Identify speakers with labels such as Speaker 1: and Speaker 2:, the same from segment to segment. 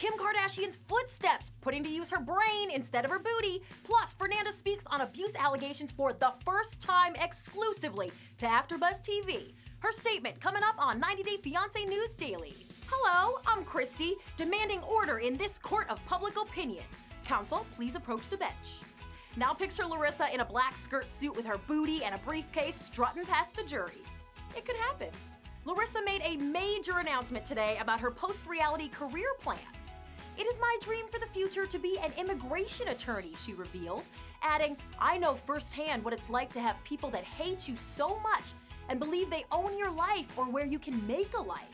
Speaker 1: Kim Kardashian's footsteps, putting to use her brain instead of her booty. Plus, Fernanda speaks on abuse allegations for the first time exclusively to AfterBuzz TV. Her statement coming up on 90 Day Fiancé News Daily. Hello, I'm Christy, demanding order in this court of public opinion. Counsel, please approach the bench. Now picture Larissa in a black skirt suit with her booty and a briefcase strutting past the jury. It could happen. Larissa made a major announcement today about her post reality career plans. It is my dream for the future to be an immigration attorney, she reveals, adding, I know firsthand what it's like to have people that hate you so much and believe they own your life or where you can make a life.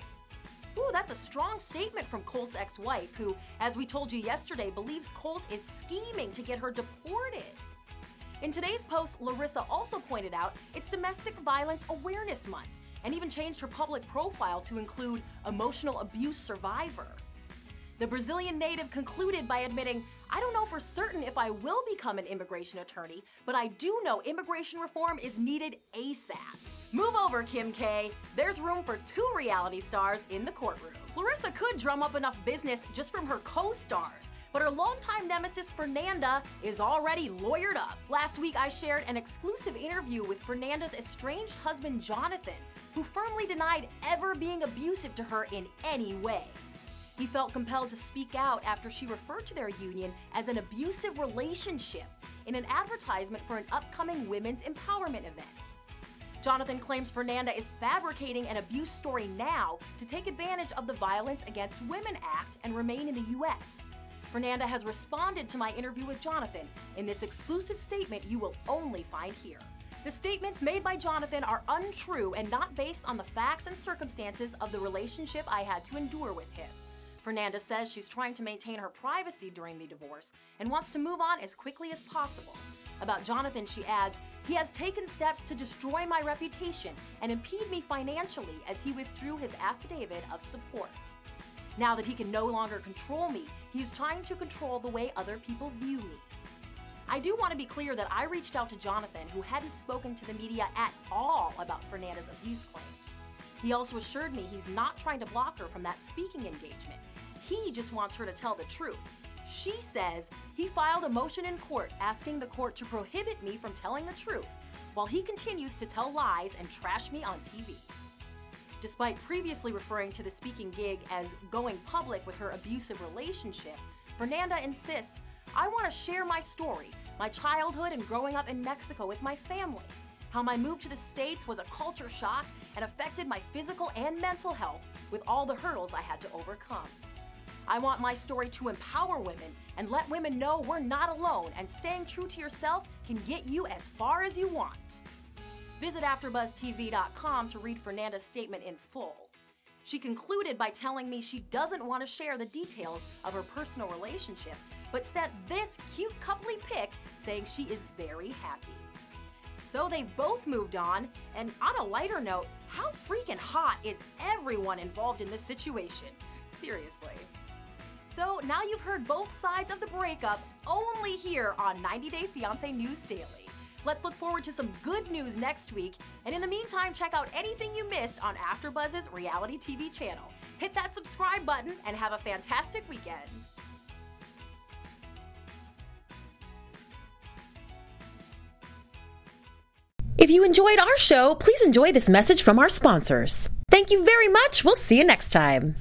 Speaker 1: Ooh, that's a strong statement from Colt's ex wife, who, as we told you yesterday, believes Colt is scheming to get her deported. In today's post, Larissa also pointed out it's Domestic Violence Awareness Month and even changed her public profile to include emotional abuse survivor. The Brazilian native concluded by admitting, I don't know for certain if I will become an immigration attorney, but I do know immigration reform is needed ASAP. Move over, Kim K. There's room for two reality stars in the courtroom. Larissa could drum up enough business just from her co stars, but her longtime nemesis Fernanda is already lawyered up. Last week, I shared an exclusive interview with Fernanda's estranged husband Jonathan, who firmly denied ever being abusive to her in any way. He felt compelled to speak out after she referred to their union as an abusive relationship in an advertisement for an upcoming women's empowerment event. Jonathan claims Fernanda is fabricating an abuse story now to take advantage of the Violence Against Women Act and remain in the U.S. Fernanda has responded to my interview with Jonathan in this exclusive statement you will only find here. The statements made by Jonathan are untrue and not based on the facts and circumstances of the relationship I had to endure with him. Fernanda says she's trying to maintain her privacy during the divorce and wants to move on as quickly as possible. About Jonathan, she adds, he has taken steps to destroy my reputation and impede me financially as he withdrew his affidavit of support. Now that he can no longer control me, he is trying to control the way other people view me. I do want to be clear that I reached out to Jonathan, who hadn't spoken to the media at all about Fernanda's abuse claims. He also assured me he's not trying to block her from that speaking engagement. He just wants her to tell the truth. She says he filed a motion in court asking the court to prohibit me from telling the truth, while he continues to tell lies and trash me on TV. Despite previously referring to the speaking gig as going public with her abusive relationship, Fernanda insists I want to share my story, my childhood and growing up in Mexico with my family, how my move to the States was a culture shock and affected my physical and mental health with all the hurdles I had to overcome. I want my story to empower women and let women know we're not alone and staying true to yourself can get you as far as you want. Visit AfterBuzzTV.com to read Fernanda's statement in full. She concluded by telling me she doesn't want to share the details of her personal relationship, but sent this cute coupley pic saying she is very happy. So they've both moved on, and on a lighter note, how freaking hot is everyone involved in this situation? Seriously. So now you've heard both sides of the breakup only here on 90 Day Fiancé News Daily. Let's look forward to some good news next week, and in the meantime, check out anything you missed on AfterBuzz's reality TV channel. Hit that subscribe button and have a fantastic weekend.
Speaker 2: If you enjoyed our show, please enjoy this message from our sponsors. Thank you very much. We'll see you next time.